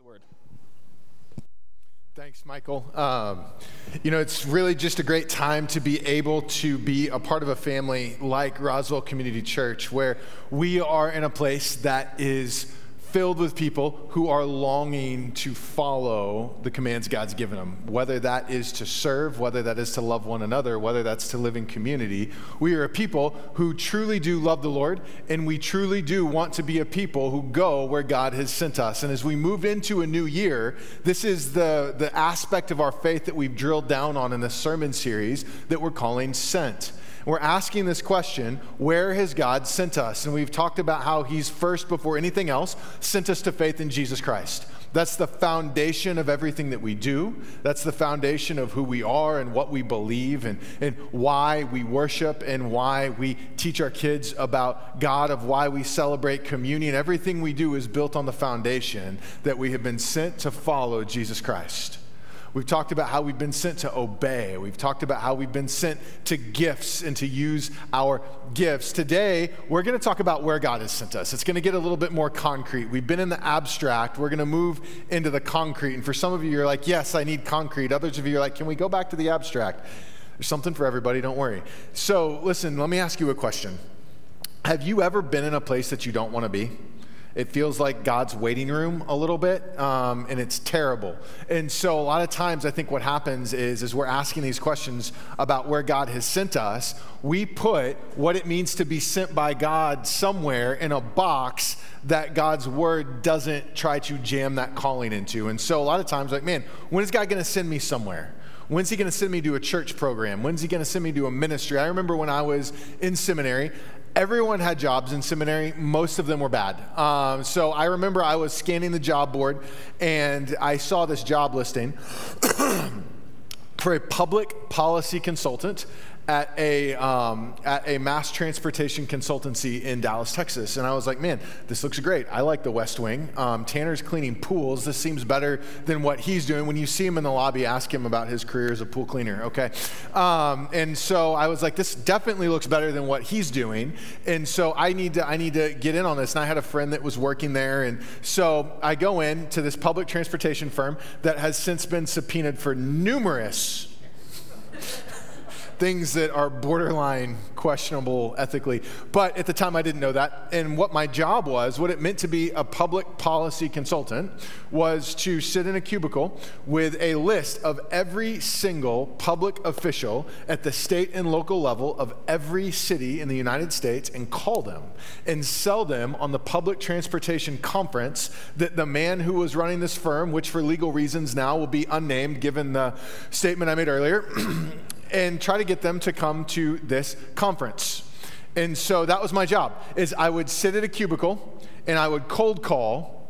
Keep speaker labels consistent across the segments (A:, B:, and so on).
A: the word.
B: Thanks, Michael. Um, you know, it's really just a great time to be able to be a part of a family like Roswell Community Church, where we are in a place that is filled with people who are longing to follow the commands God's given them, whether that is to serve, whether that is to love one another, whether that's to live in community. We are a people who truly do love the Lord, and we truly do want to be a people who go where God has sent us. And as we move into a new year, this is the, the aspect of our faith that we've drilled down on in the sermon series that we're calling Sent. We're asking this question where has God sent us? And we've talked about how He's first, before anything else, sent us to faith in Jesus Christ. That's the foundation of everything that we do. That's the foundation of who we are and what we believe and, and why we worship and why we teach our kids about God, of why we celebrate communion. Everything we do is built on the foundation that we have been sent to follow Jesus Christ. We've talked about how we've been sent to obey. We've talked about how we've been sent to gifts and to use our gifts. Today, we're going to talk about where God has sent us. It's going to get a little bit more concrete. We've been in the abstract. We're going to move into the concrete. And for some of you, you're like, yes, I need concrete. Others of you are like, can we go back to the abstract? There's something for everybody, don't worry. So, listen, let me ask you a question. Have you ever been in a place that you don't want to be? It feels like God's waiting room a little bit, um, and it's terrible. And so, a lot of times, I think what happens is, as we're asking these questions about where God has sent us, we put what it means to be sent by God somewhere in a box that God's word doesn't try to jam that calling into. And so, a lot of times, like, man, when is God going to send me somewhere? When's he going to send me to a church program? When's he going to send me to a ministry? I remember when I was in seminary, everyone had jobs in seminary. Most of them were bad. Um, so I remember I was scanning the job board and I saw this job listing for a public policy consultant at a, um, at a mass transportation consultancy in Dallas, Texas. And I was like, man, this looks great. I like the West Wing. Um, Tanner's cleaning pools. This seems better than what he's doing. When you see him in the lobby, ask him about his career as a pool cleaner, okay? Um, and so I was like, this definitely looks better than what he's doing. And so I need to, I need to get in on this. And I had a friend that was working there. And so I go in to this public transportation firm that has since been subpoenaed for numerous things that are borderline questionable ethically. But at the time, I didn't know that. And what my job was, what it meant to be a public policy consultant, was to sit in a cubicle with a list of every single public official at the state and local level of every city in the United States and call them and sell them on the public transportation conference that the man who was running this firm, which for legal reasons now will be unnamed given the statement I made earlier, and try to get them to come to this conference. And so that was my job is I would sit at a cubicle and I would cold call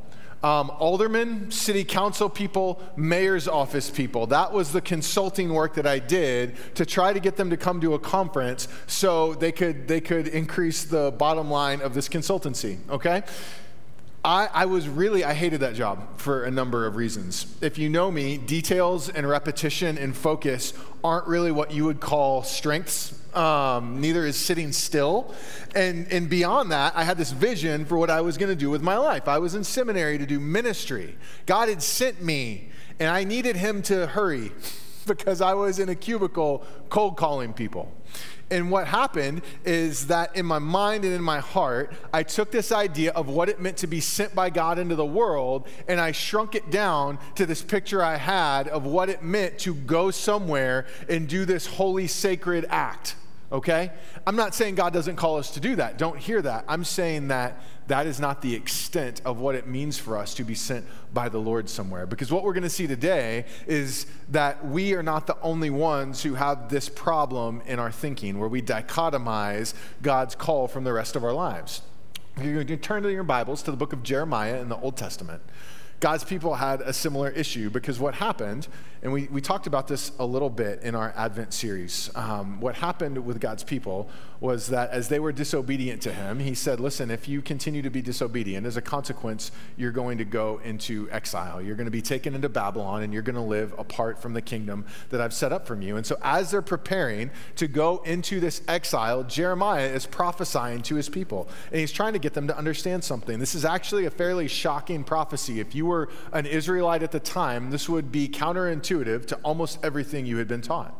B: um, aldermen, city council people, mayor's office people. That was the consulting work that I did to try to get them to come to a conference so they could they could increase the bottom line of this consultancy. Okay, I, I, was really, I hated that job for a number of reasons. If you know me, details and repetition and focus aren't really what you would call strengths. Um, neither is sitting still. And, and beyond that, I had this vision for what I was going to do with my life. I was in seminary to do ministry. God had sent me, and I needed Him to hurry because I was in a cubicle cold calling people. And what happened is that in my mind and in my heart, I took this idea of what it meant to be sent by God into the world and I shrunk it down to this picture I had of what it meant to go somewhere and do this holy, sacred act okay? I'm not saying God doesn't call us to do that. Don't hear that. I'm saying that that is not the extent of what it means for us to be sent by the Lord somewhere. Because what we're going to see today is that we are not the only ones who have this problem in our thinking where we dichotomize God's call from the rest of our lives. If you're going to turn to your Bibles to the book of Jeremiah in the Old Testament. God's people had a similar issue because what happened, and we, we talked about this a little bit in our Advent series, um, what happened with God's people was that as they were disobedient to him, he said, Listen, if you continue to be disobedient, as a consequence, you're going to go into exile. You're going to be taken into Babylon and you're going to live apart from the kingdom that I've set up from you. And so, as they're preparing to go into this exile, Jeremiah is prophesying to his people. And he's trying to get them to understand something. This is actually a fairly shocking prophecy. If you were an Israelite at the time, this would be counterintuitive to almost everything you had been taught.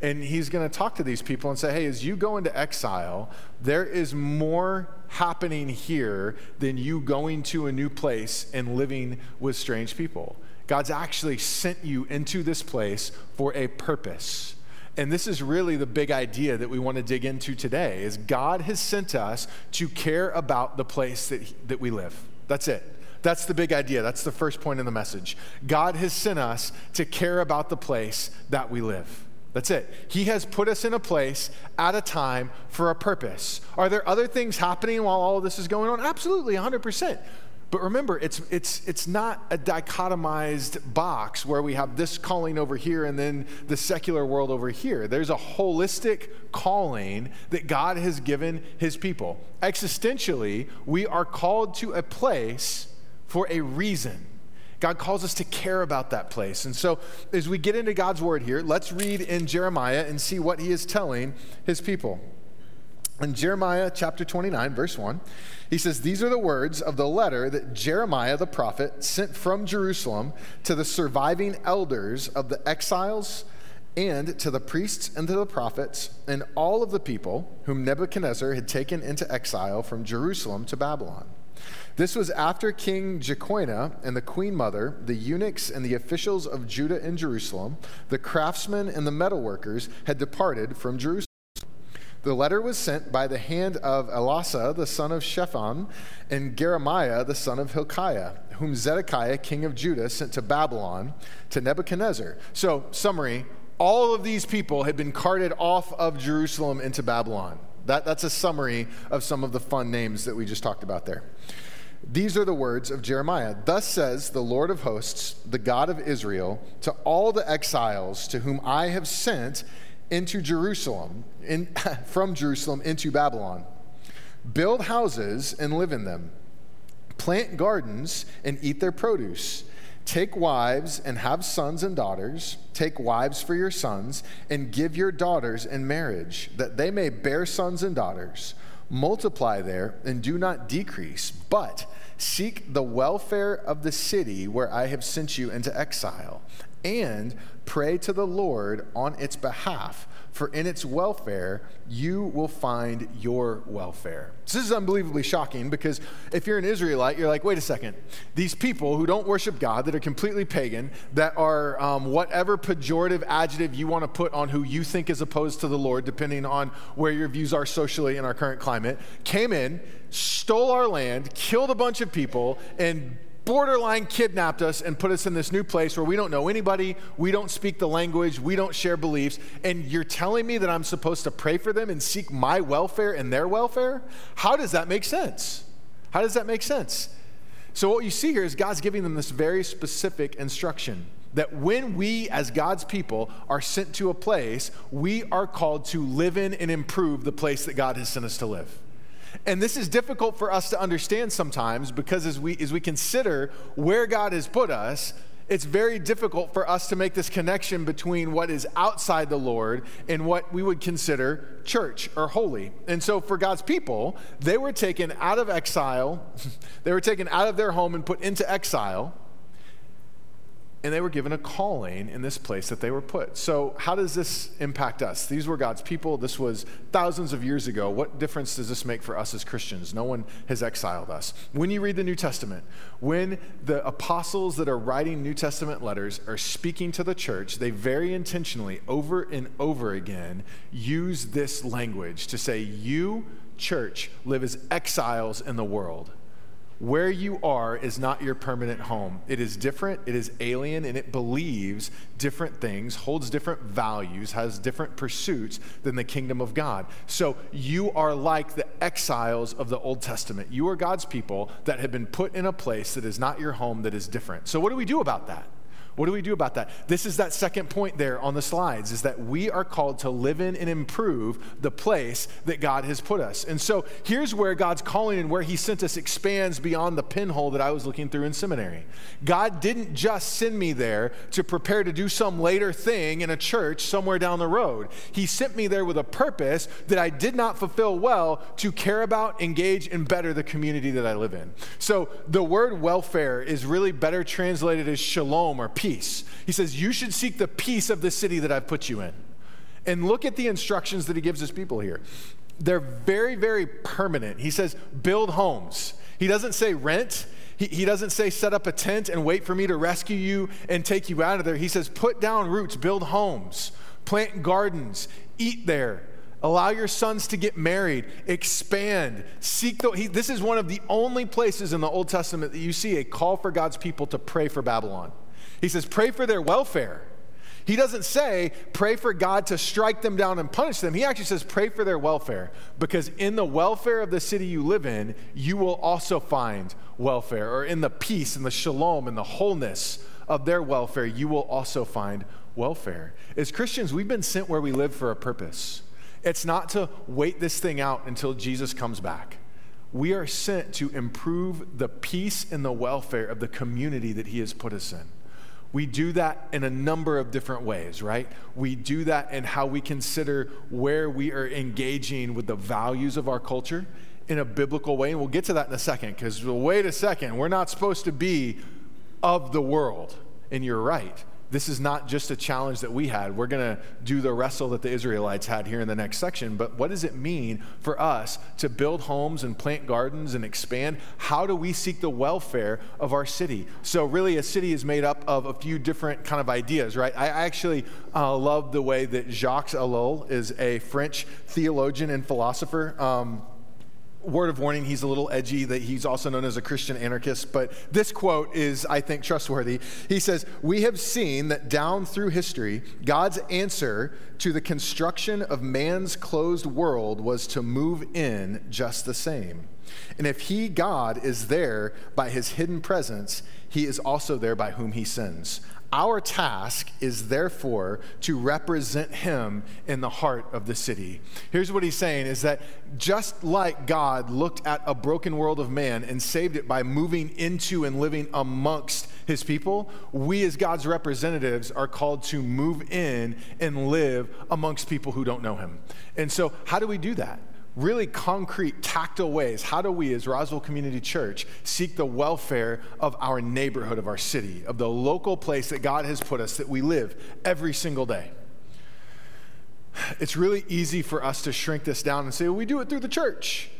B: And he's going to talk to these people and say, hey, as you go into exile, there is more happening here than you going to a new place and living with strange people. God's actually sent you into this place for a purpose. And this is really the big idea that we want to dig into today is God has sent us to care about the place that, that we live. That's it. That's the big idea. That's the first point in the message. God has sent us to care about the place that we live. That's it. He has put us in a place at a time for a purpose. Are there other things happening while all of this is going on? Absolutely, 100%. But remember, it's, it's, it's not a dichotomized box where we have this calling over here and then the secular world over here. There's a holistic calling that God has given his people. Existentially, we are called to a place for a reason. God calls us to care about that place. And so, as we get into God's word here, let's read in Jeremiah and see what he is telling his people. In Jeremiah chapter 29, verse 1, he says, These are the words of the letter that Jeremiah the prophet sent from Jerusalem to the surviving elders of the exiles and to the priests and to the prophets and all of the people whom Nebuchadnezzar had taken into exile from Jerusalem to Babylon. This was after King Jeconiah and the queen mother, the eunuchs and the officials of Judah and Jerusalem, the craftsmen and the metalworkers had departed from Jerusalem. The letter was sent by the hand of Elasah, the son of Shaphan, and Gemariah, the son of Hilkiah, whom Zedekiah, king of Judah, sent to Babylon to Nebuchadnezzar. So, summary all of these people had been carted off of Jerusalem into Babylon. That, that's a summary of some of the fun names that we just talked about there. These are the words of Jeremiah. Thus says the Lord of hosts, the God of Israel, to all the exiles to whom I have sent into Jerusalem, in, from Jerusalem into Babylon. Build houses and live in them. Plant gardens and eat their produce. Take wives and have sons and daughters. Take wives for your sons and give your daughters in marriage, that they may bear sons and daughters multiply there and do not decrease, but seek the welfare of the city where I have sent you into exile, and pray to the Lord on its behalf for in its welfare, you will find your welfare. This is unbelievably shocking because if you're an Israelite, you're like, wait a second. These people who don't worship God, that are completely pagan, that are um, whatever pejorative adjective you want to put on who you think is opposed to the Lord, depending on where your views are socially in our current climate, came in, stole our land, killed a bunch of people, and borderline kidnapped us and put us in this new place where we don't know anybody, we don't speak the language, we don't share beliefs, and you're telling me that I'm supposed to pray for them and seek my welfare and their welfare? How does that make sense? How does that make sense? So, what you see here is God's giving them this very specific instruction that when we, as God's people, are sent to a place, we are called to live in and improve the place that God has sent us to live. And this is difficult for us to understand sometimes because as we, as we consider where God has put us, it's very difficult for us to make this connection between what is outside the Lord and what we would consider church or holy. And so for God's people, they were taken out of exile, they were taken out of their home and put into exile and they were given a calling in this place that they were put. So, how does this impact us? These were God's people. This was thousands of years ago. What difference does this make for us as Christians? No one has exiled us. When you read the New Testament, when the apostles that are writing New Testament letters are speaking to the church, they very intentionally, over and over again, use this language to say, You, church, live as exiles in the world where you are is not your permanent home. It is different, it is alien, and it believes different things, holds different values, has different pursuits than the kingdom of God. So you are like the exiles of the Old Testament. You are God's people that have been put in a place that is not your home, that is different. So, what do we do about that? What do we do about that? This is that second point there on the slides is that we are called to live in and improve the place that God has put us. And so here's where God's calling and where He sent us expands beyond the pinhole that I was looking through in seminary. God didn't just send me there to prepare to do some later thing in a church somewhere down the road. He sent me there with a purpose that I did not fulfill well to care about, engage, and better the community that I live in. So the word welfare is really better translated as shalom or peace peace. He says, You should seek the peace of the city that I've put you in. And look at the instructions that he gives his people here. They're very, very permanent. He says, Build homes. He doesn't say rent. He, doesn't say set up a tent and wait for me to rescue you and take you out of there. He says, Put down roots, build homes, plant gardens, eat there. Allow your sons to get married, expand, seek the. He, this is one of the only places in the Old Testament that you see a call for God's people to pray for Babylon. He says, pray for their welfare. He doesn't say, pray for God to strike them down and punish them. He actually says, pray for their welfare, because in the welfare of the city you live in, you will also find welfare, or in the peace and the shalom and the wholeness of their welfare, you will also find welfare. As Christians, we've been sent where we live for a purpose. It's not to wait this thing out until Jesus comes back. We are sent to improve the peace and the welfare of the community that He has put us in. We do that in a number of different ways, right? We do that in how we consider where we are engaging with the values of our culture in a biblical way. And we'll get to that in a second because, wait a second, we're not supposed to be of the world. And you're right this is not just a challenge that we had. We're going to do the wrestle that the Israelites had here in the next section. But what does it mean for us to build homes and plant gardens and expand? How do we seek the welfare of our city? So, really, a city is made up of a few different kind of ideas, right? I actually uh, love the way that Jacques Ellul is a French theologian and philosopher. Um, word of warning, he's a little edgy, that he's also known as a Christian anarchist, but this quote is, I think, trustworthy. He says, We have seen that down through history, God's answer to the construction of man's closed world was to move in just the same. And if he, God, is there by his hidden presence, he is also there by whom he sends. Our task is therefore to represent him in the heart of the city. Here's what he's saying is that just like God looked at a broken world of man and saved it by moving into and living amongst his people, we as God's representatives are called to move in and live amongst people who don't know him. And so, how do we do that? Really concrete, tactile ways. How do we, as Roswell Community Church, seek the welfare of our neighborhood, of our city, of the local place that God has put us that we live every single day? It's really easy for us to shrink this down and say, well, we do it through the church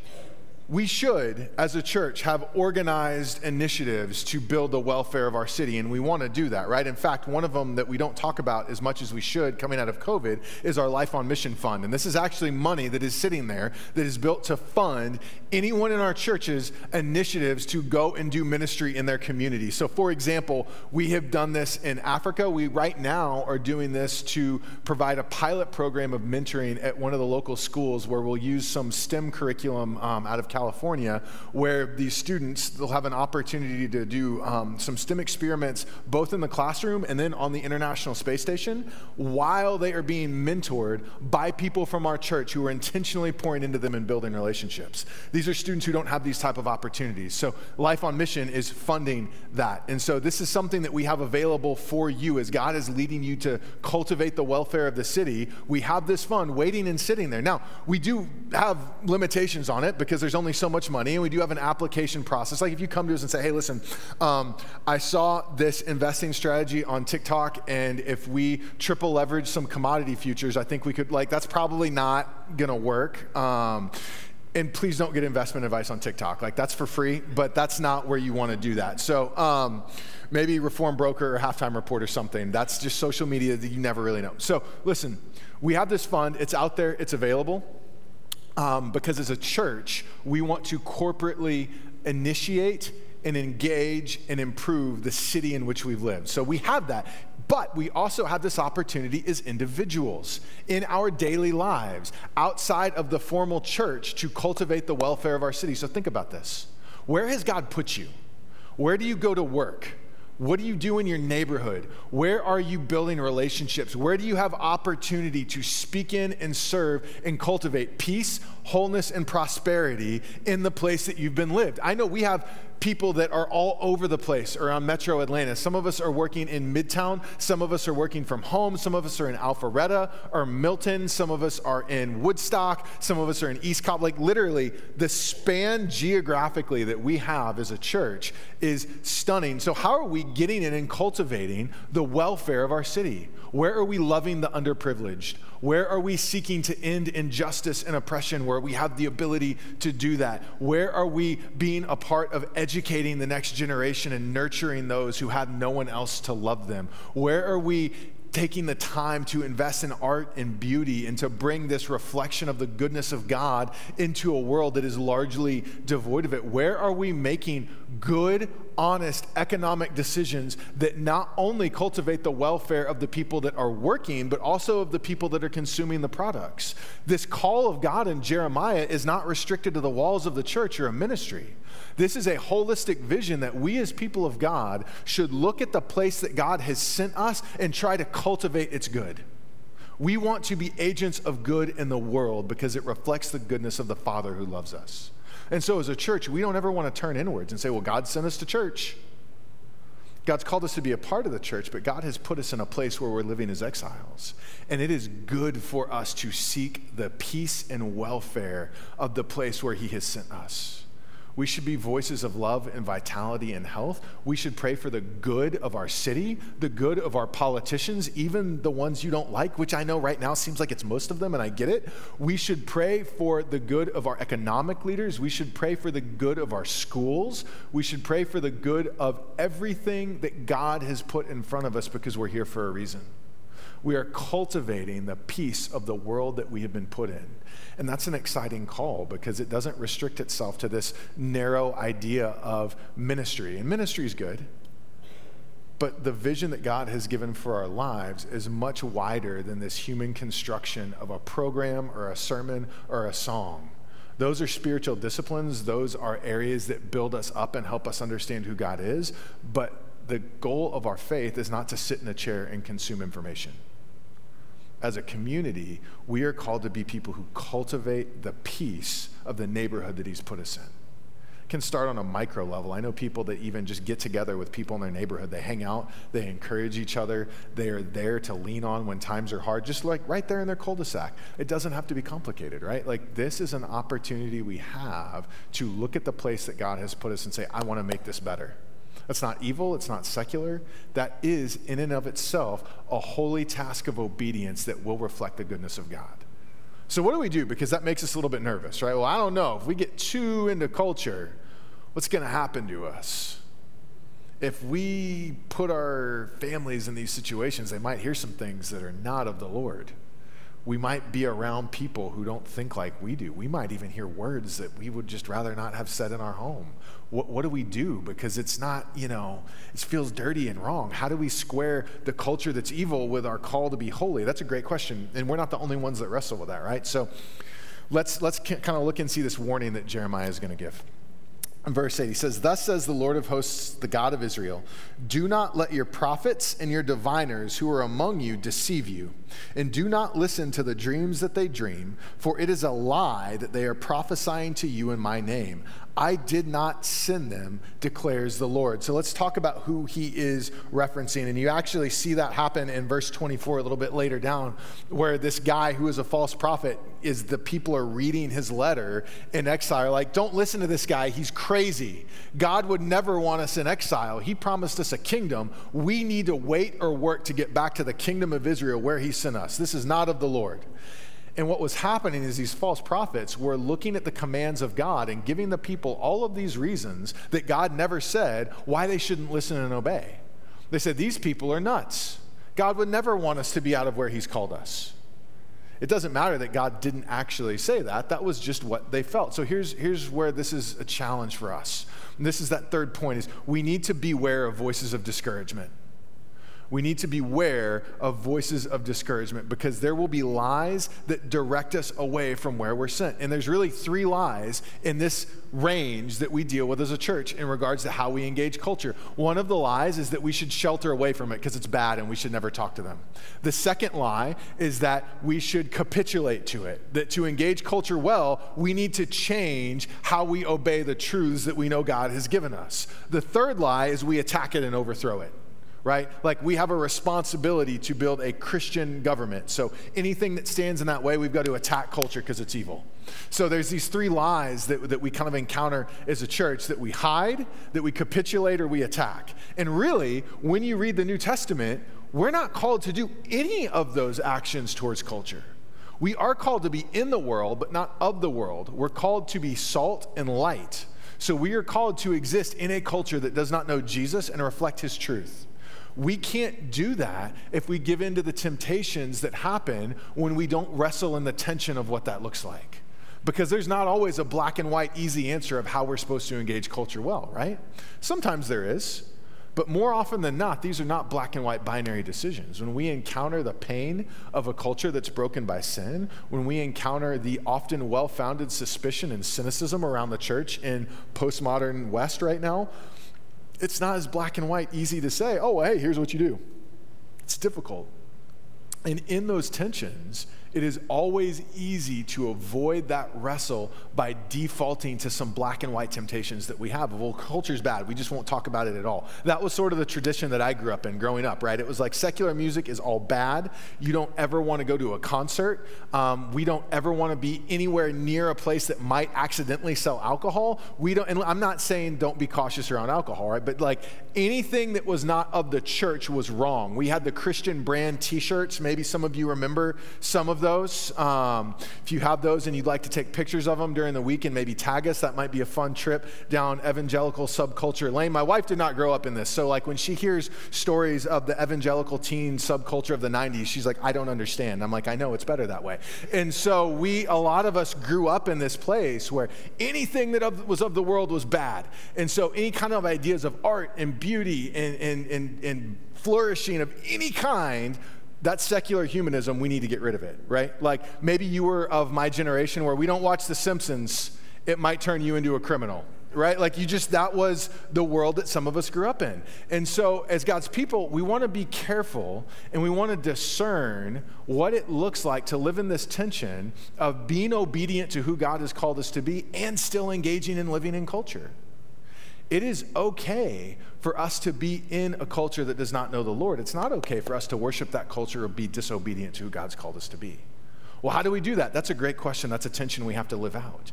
B: we should, as a church, have organized initiatives to build the welfare of our city, and we want to do that, right? In fact, one of them that we don't talk about as much as we should coming out of COVID is our Life on Mission Fund. And this is actually money that is sitting there that is built to fund anyone in our churches initiatives to go and do ministry in their community. So, for example, we have done this in Africa. We right now are doing this to provide a pilot program of mentoring at one of the local schools where we'll use some STEM curriculum um, out of California California, where these students they'll have an opportunity to do um, some STEM experiments both in the classroom and then on the International Space Station while they are being mentored by people from our church who are intentionally pouring into them and building relationships. These are students who don't have these type of opportunities. So Life on Mission is funding that. And so this is something that we have available for you as God is leading you to cultivate the welfare of the city. We have this fund waiting and sitting there. Now, we do have limitations on it because there's only only so much money, and we do have an application process. Like if you come to us and say, hey, listen, um, I saw this investing strategy on TikTok, and if we triple leverage some commodity futures, I think we could, like, that's probably not gonna work. Um, and please don't get investment advice on TikTok. Like that's for free, but that's not where you want to do that. So um, maybe Reform Broker or Halftime Report or something. That's just social media that you never really know. So listen, we have this fund. It's out there. It's available um, because as a church, we want to corporately initiate and engage and improve the city in which we've lived. So we have that. But we also have this opportunity as individuals in our daily lives, outside of the formal church, to cultivate the welfare of our city. So think about this. Where has God put you? Where do you go to work? What do you do in your neighborhood? Where are you building relationships? Where do you have opportunity to speak in and serve and cultivate peace, wholeness, and prosperity in the place that you've been lived? I know we have people that are all over the place around metro Atlanta. Some of us are working in Midtown, some of us are working from home, some of us are in Alpharetta or Milton, some of us are in Woodstock, some of us are in East Cobb. Like literally, the span geographically that we have as a church is stunning. So, how are we getting in and cultivating the welfare of our city? Where are we loving the underprivileged? Where are we seeking to end injustice and oppression where we have the ability to do that? Where are we being a part of educating the next generation and nurturing those who have no one else to love them? Where are we taking the time to invest in art and beauty and to bring this reflection of the goodness of God into a world that is largely devoid of it? Where are we making good, honest economic decisions that not only cultivate the welfare of the people that are working, but also of the people that are consuming the products? This call of God in Jeremiah is not restricted to the walls of the church or a ministry. This is a holistic vision that we as people of God should look at the place that God has sent us and try to cultivate its good. We want to be agents of good in the world because it reflects the goodness of the Father who loves us. And so, as a church, we don't ever want to turn inwards and say, well, God sent us to church. God's called us to be a part of the church, but God has put us in a place where we're living as exiles. And it is good for us to seek the peace and welfare of the place where He has sent us. We should be voices of love and vitality and health. We should pray for the good of our city, the good of our politicians, even the ones you don't like, which I know right now seems like it's most of them, and I get it. We should pray for the good of our economic leaders. We should pray for the good of our schools. We should pray for the good of everything that God has put in front of us because we're here for a reason. We are cultivating the peace of the world that we have been put in. And that's an exciting call because it doesn't restrict itself to this narrow idea of ministry. And ministry is good, but the vision that God has given for our lives is much wider than this human construction of a program or a sermon or a song. Those are spiritual disciplines, those are areas that build us up and help us understand who God is. But the goal of our faith is not to sit in a chair and consume information as a community, we are called to be people who cultivate the peace of the neighborhood that He's put us in. Can start on a micro level. I know people that even just get together with people in their neighborhood. They hang out, they encourage each other, they are there to lean on when times are hard, just like right there in their cul de sac. It doesn't have to be complicated, right? Like, this is an opportunity we have to look at the place that God has put us and say, I want to make this better. That's not evil, it's not secular. That is, in and of itself, a holy task of obedience that will reflect the goodness of God. So, what do we do? Because that makes us a little bit nervous, right? Well, I don't know. If we get too into culture, what's going to happen to us? If we put our families in these situations, they might hear some things that are not of the Lord. We might be around people who don't think like we do. We might even hear words that we would just rather not have said in our home what, what do we do? Because it's not, you know, it feels dirty and wrong. How do we square the culture that's evil with our call to be holy? That's a great question. And we're not the only ones that wrestle with that, right? So let's, let's kind of look and see this warning that Jeremiah is going to give. Verse 8, he says, Thus says the Lord of hosts, the God of Israel, do not let your prophets and your diviners who are among you deceive you, and do not listen to the dreams that they dream, for it is a lie that they are prophesying to you in my name. I did not send them, declares the Lord. So let's talk about who he is referencing. And you actually see that happen in verse 24 a little bit later down, where this guy who is a false prophet is the people are reading his letter in exile. Like, don't listen to this guy. He's crazy. God would never want us in exile. He promised us a kingdom. We need to wait or work to get back to the kingdom of Israel where he sent us. This is not of the Lord. And what was happening is these false prophets were looking at the commands of God and giving the people all of these reasons that God never said why they shouldn't listen and obey. They said, These people are nuts. God would never want us to be out of where He's called us. It doesn't matter that God didn't actually say that. That was just what they felt. So here's, here's where this is a challenge for us. And this is that third point is we need to beware of voices of discouragement We need to beware of voices of discouragement because there will be lies that direct us away from where we're sent. And there's really three lies in this range that we deal with as a church in regards to how we engage culture. One of the lies is that we should shelter away from it because it's bad and we should never talk to them. The second lie is that we should capitulate to it, that to engage culture well, we need to change how we obey the truths that we know God has given us. The third lie is we attack it and overthrow it right? Like we have a responsibility to build a Christian government. So anything that stands in that way, we've got to attack culture because it's evil. So there's these three lies that, that we kind of encounter as a church that we hide, that we capitulate, or we attack. And really, when you read the New Testament, we're not called to do any of those actions towards culture. We are called to be in the world, but not of the world. We're called to be salt and light. So we are called to exist in a culture that does not know Jesus and reflect his truth. We can't do that if we give in to the temptations that happen when we don't wrestle in the tension of what that looks like. Because there's not always a black and white, easy answer of how we're supposed to engage culture well, right? Sometimes there is. But more often than not, these are not black and white binary decisions. When we encounter the pain of a culture that's broken by sin, when we encounter the often well founded suspicion and cynicism around the church in postmodern West right now, it's not as black and white easy to say, oh, hey, here's what you do. It's difficult. And in those tensions, it is always easy to avoid that wrestle by defaulting to some black and white temptations that we have. Well, culture's bad. We just won't talk about it at all. That was sort of the tradition that I grew up in growing up, right? It was like secular music is all bad. You don't ever want to go to a concert. Um, we don't ever want to be anywhere near a place that might accidentally sell alcohol. We don't, and I'm not saying don't be cautious around alcohol, right? But like anything that was not of the church was wrong. We had the Christian brand t shirts. Maybe some of you remember some of those. Um, if you have those and you'd like to take pictures of them during the week and maybe tag us, that might be a fun trip down evangelical subculture lane. My wife did not grow up in this. So, like, when she hears stories of the evangelical teen subculture of the 90s, she's like, I don't understand. I'm like, I know, it's better that way. And so, we, a lot of us grew up in this place where anything that was of the world was bad. And so, any kind of ideas of art and beauty and, and, and, and flourishing of any kind that secular humanism, we need to get rid of it, right? Like maybe you were of my generation where we don't watch The Simpsons, it might turn you into a criminal, right? Like you just, that was the world that some of us grew up in. And so, as God's people, we want to be careful and we want to discern what it looks like to live in this tension of being obedient to who God has called us to be and still engaging and living in culture. It is okay for us to be in a culture that does not know the Lord. It's not okay for us to worship that culture or be disobedient to who God's called us to be. Well, how do we do that? That's a great question. That's a tension we have to live out.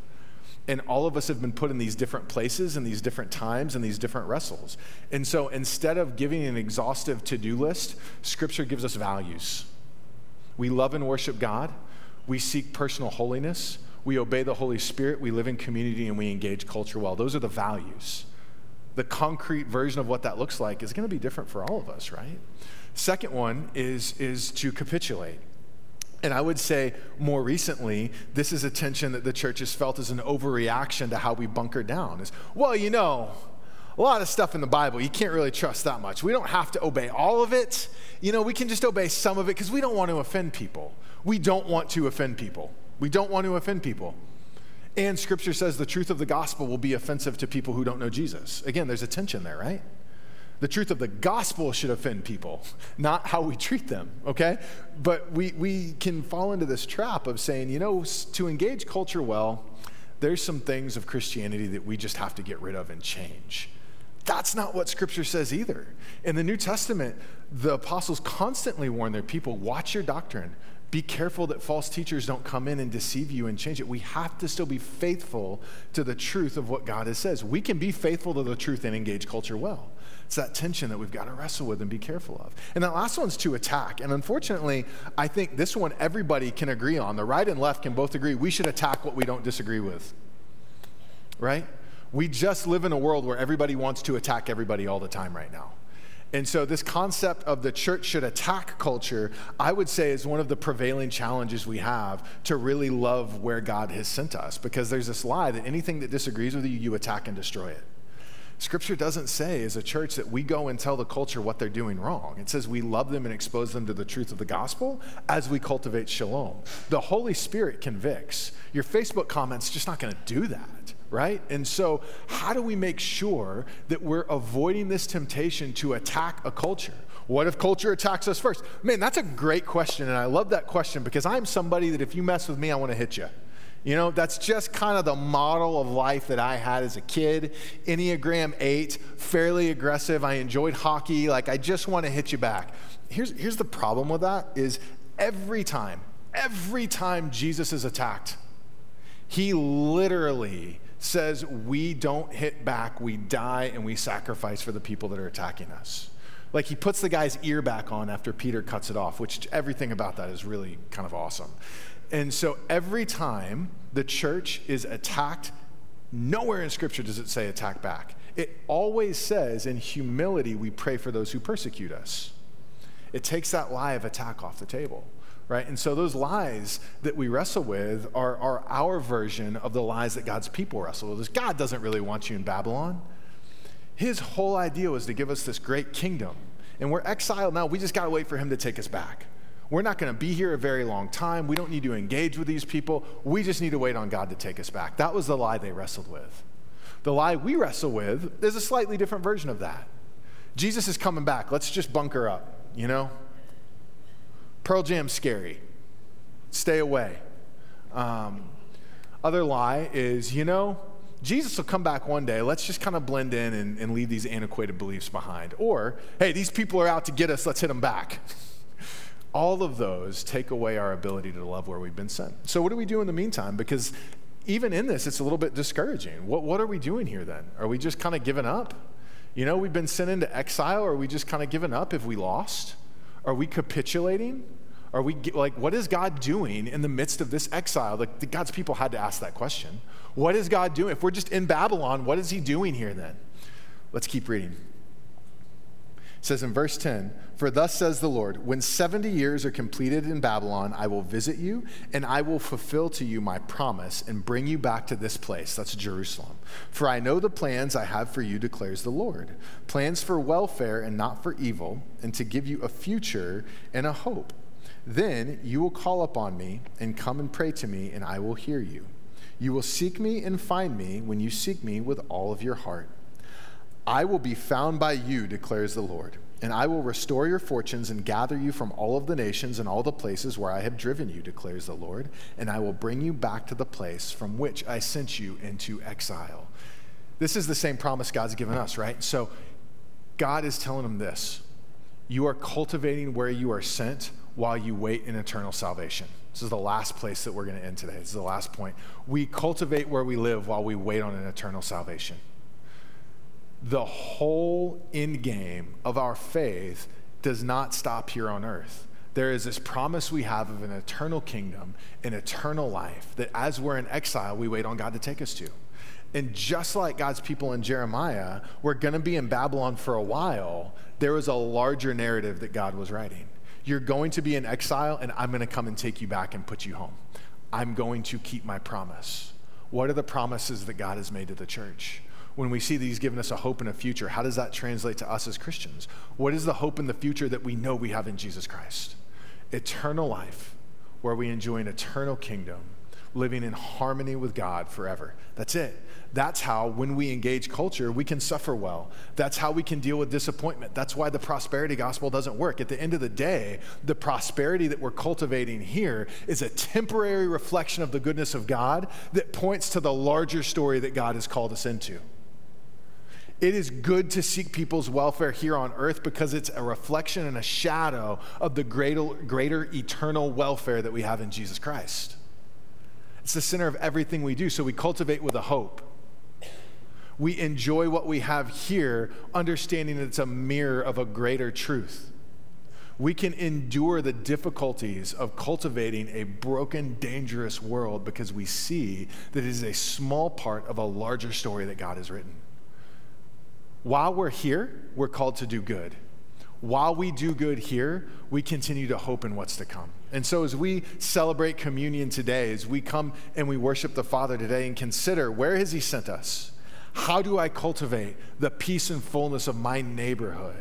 B: And all of us have been put in these different places and these different times and these different wrestles. And so instead of giving an exhaustive to do list, Scripture gives us values. We love and worship God, we seek personal holiness, we obey the Holy Spirit, we live in community, and we engage culture well. Those are the values the concrete version of what that looks like is going to be different for all of us, right? Second one is, is to capitulate. And I would say more recently, this is a tension that the church has felt as an overreaction to how we bunker down. Is, well, you know, a lot of stuff in the Bible, you can't really trust that much. We don't have to obey all of it. You know, we can just obey some of it because we don't want to offend people. We don't want to offend people. We don't want to offend people. And scripture says the truth of the gospel will be offensive to people who don't know Jesus. Again, there's a tension there, right? The truth of the gospel should offend people, not how we treat them, okay? But we, we can fall into this trap of saying, you know, to engage culture well, there's some things of Christianity that we just have to get rid of and change. That's not what scripture says either. In the New Testament, the apostles constantly warn their people watch your doctrine, be careful that false teachers don't come in and deceive you and change it. We have to still be faithful to the truth of what God has says. We can be faithful to the truth and engage culture well. It's that tension that we've got to wrestle with and be careful of. And that last one's to attack. And unfortunately, I think this one everybody can agree on. The right and left can both agree we should attack what we don't disagree with. Right? We just live in a world where everybody wants to attack everybody all the time right now. And so, this concept of the church should attack culture, I would say, is one of the prevailing challenges we have to really love where God has sent us. Because there's this lie that anything that disagrees with you, you attack and destroy it. Scripture doesn't say, as a church, that we go and tell the culture what they're doing wrong. It says we love them and expose them to the truth of the gospel as we cultivate shalom. The Holy Spirit convicts. Your Facebook comments just not going to do that, right? And so, how do we make sure that we're avoiding this temptation to attack a culture? What if culture attacks us first? Man, that's a great question, and I love that question because I'm somebody that if you mess with me, I want to hit you. You know, that's just kind of the model of life that I had as a kid. Enneagram 8, fairly aggressive. I enjoyed hockey. Like, I just want to hit you back. Here's, here's the problem with that is every time, every time Jesus is attacked, he literally says, We don't hit back, we die, and we sacrifice for the people that are attacking us. Like he puts the guy's ear back on after Peter cuts it off, which everything about that is really kind of awesome. And so every time the church is attacked, nowhere in Scripture does it say attack back. It always says, in humility, we pray for those who persecute us. It takes that lie of attack off the table, right? And so those lies that we wrestle with are, are our version of the lies that God's people wrestle with. God doesn't really want you in Babylon. His whole idea was to give us this great kingdom. And we're exiled now. We just got to wait for him to take us back. We're not going to be here a very long time. We don't need to engage with these people. We just need to wait on God to take us back. That was the lie they wrestled with. The lie we wrestle with is a slightly different version of that. Jesus is coming back. Let's just bunker up, you know? Pearl Jam's scary. Stay away. Um, other lie is, you know, Jesus will come back one day. Let's just kind of blend in and, and leave these antiquated beliefs behind. Or, hey, these people are out to get us. Let's hit them back. all of those take away our ability to love where we've been sent. So, what do we do in the meantime? Because even in this, it's a little bit discouraging. What, what are we doing here then? Are we just kind of giving up? You know, we've been sent into exile. Are we just kind of giving up if we lost? Are we capitulating? Are we like, what is God doing in the midst of this exile? Like, God's people had to ask that question. What is God doing? If we're just in Babylon, what is He doing here then? Let's keep reading It says in verse 10 For thus says the Lord, when 70 years are completed in Babylon, I will visit you, and I will fulfill to you my promise and bring you back to this place. That's Jerusalem. For I know the plans I have for you, declares the Lord plans for welfare and not for evil, and to give you a future and a hope. Then you will call upon me and come and pray to me, and I will hear you. You will seek me and find me when you seek me with all of your heart. I will be found by you, declares the Lord, and I will restore your fortunes and gather you from all of the nations and all the places where I have driven you, declares the Lord, and I will bring you back to the place from which I sent you into exile. This is the same promise God's given us, right? So God is telling them this You are cultivating where you are sent while you wait in eternal salvation. This is the last place that we're going to end today. This is the last point. We cultivate where we live while we wait on an eternal salvation the whole end game of our faith does not stop here on earth. There is this promise we have of an eternal kingdom, an eternal life, that as we're in exile, we wait on God to take us to. And just like God's people in Jeremiah, we're going to be in Babylon for a while. There was a larger narrative that God was writing. You're going to be in exile, and I'm going to come and take you back and put you home. I'm going to keep my promise. What are the promises that God has made to the church? when we see that He's given us a hope and a future, how does that translate to us as Christians? What is the hope in the future that we know we have in Jesus Christ? Eternal life, where we enjoy an eternal kingdom, living in harmony with God forever. That's it. That's how, when we engage culture, we can suffer well. That's how we can deal with disappointment. That's why the prosperity gospel doesn't work. At the end of the day, the prosperity that we're cultivating here is a temporary reflection of the goodness of God that points to the larger story that God has called us into. It is good to seek people's welfare here on earth because it's a reflection and a shadow of the greater, greater eternal welfare that we have in Jesus Christ. It's the center of everything we do, so we cultivate with a hope. We enjoy what we have here, understanding that it's a mirror of a greater truth. We can endure the difficulties of cultivating a broken, dangerous world because we see that it is a small part of a larger story that God has written. While we're here, we're called to do good. While we do good here, we continue to hope in what's to come. And so, as we celebrate communion today, as we come and we worship the Father today and consider where has He sent us? How do I cultivate the peace and fullness of my neighborhood?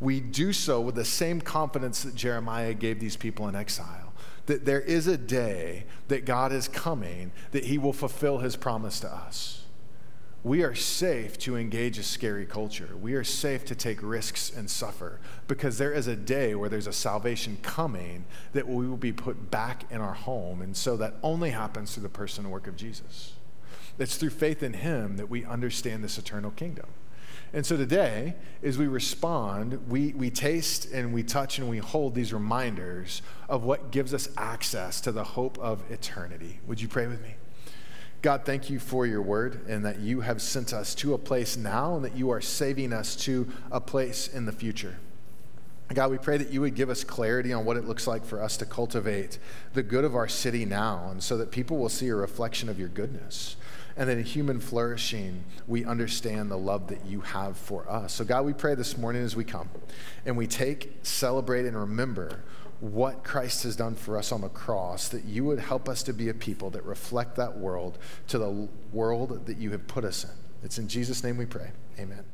B: We do so with the same confidence that Jeremiah gave these people in exile that there is a day that God is coming, that he will fulfill his promise to us. We are safe to engage a scary culture. We are safe to take risks and suffer because there is a day where there's a salvation coming that we will be put back in our home. And so that only happens through the person and work of Jesus. It's through faith in him that we understand this eternal kingdom. And so today, as we respond, we, we taste and we touch and we hold these reminders of what gives us access to the hope of eternity. Would you pray with me? God, thank you for your word and that you have sent us to a place now and that you are saving us to a place in the future. God, we pray that you would give us clarity on what it looks like for us to cultivate the good of our city now, and so that people will see a reflection of your goodness and in human flourishing, we understand the love that you have for us. So, God, we pray this morning as we come and we take, celebrate, and remember what Christ has done for us on the cross, that you would help us to be a people that reflect that world to the world that you have put us in. It's in Jesus' name we pray. Amen.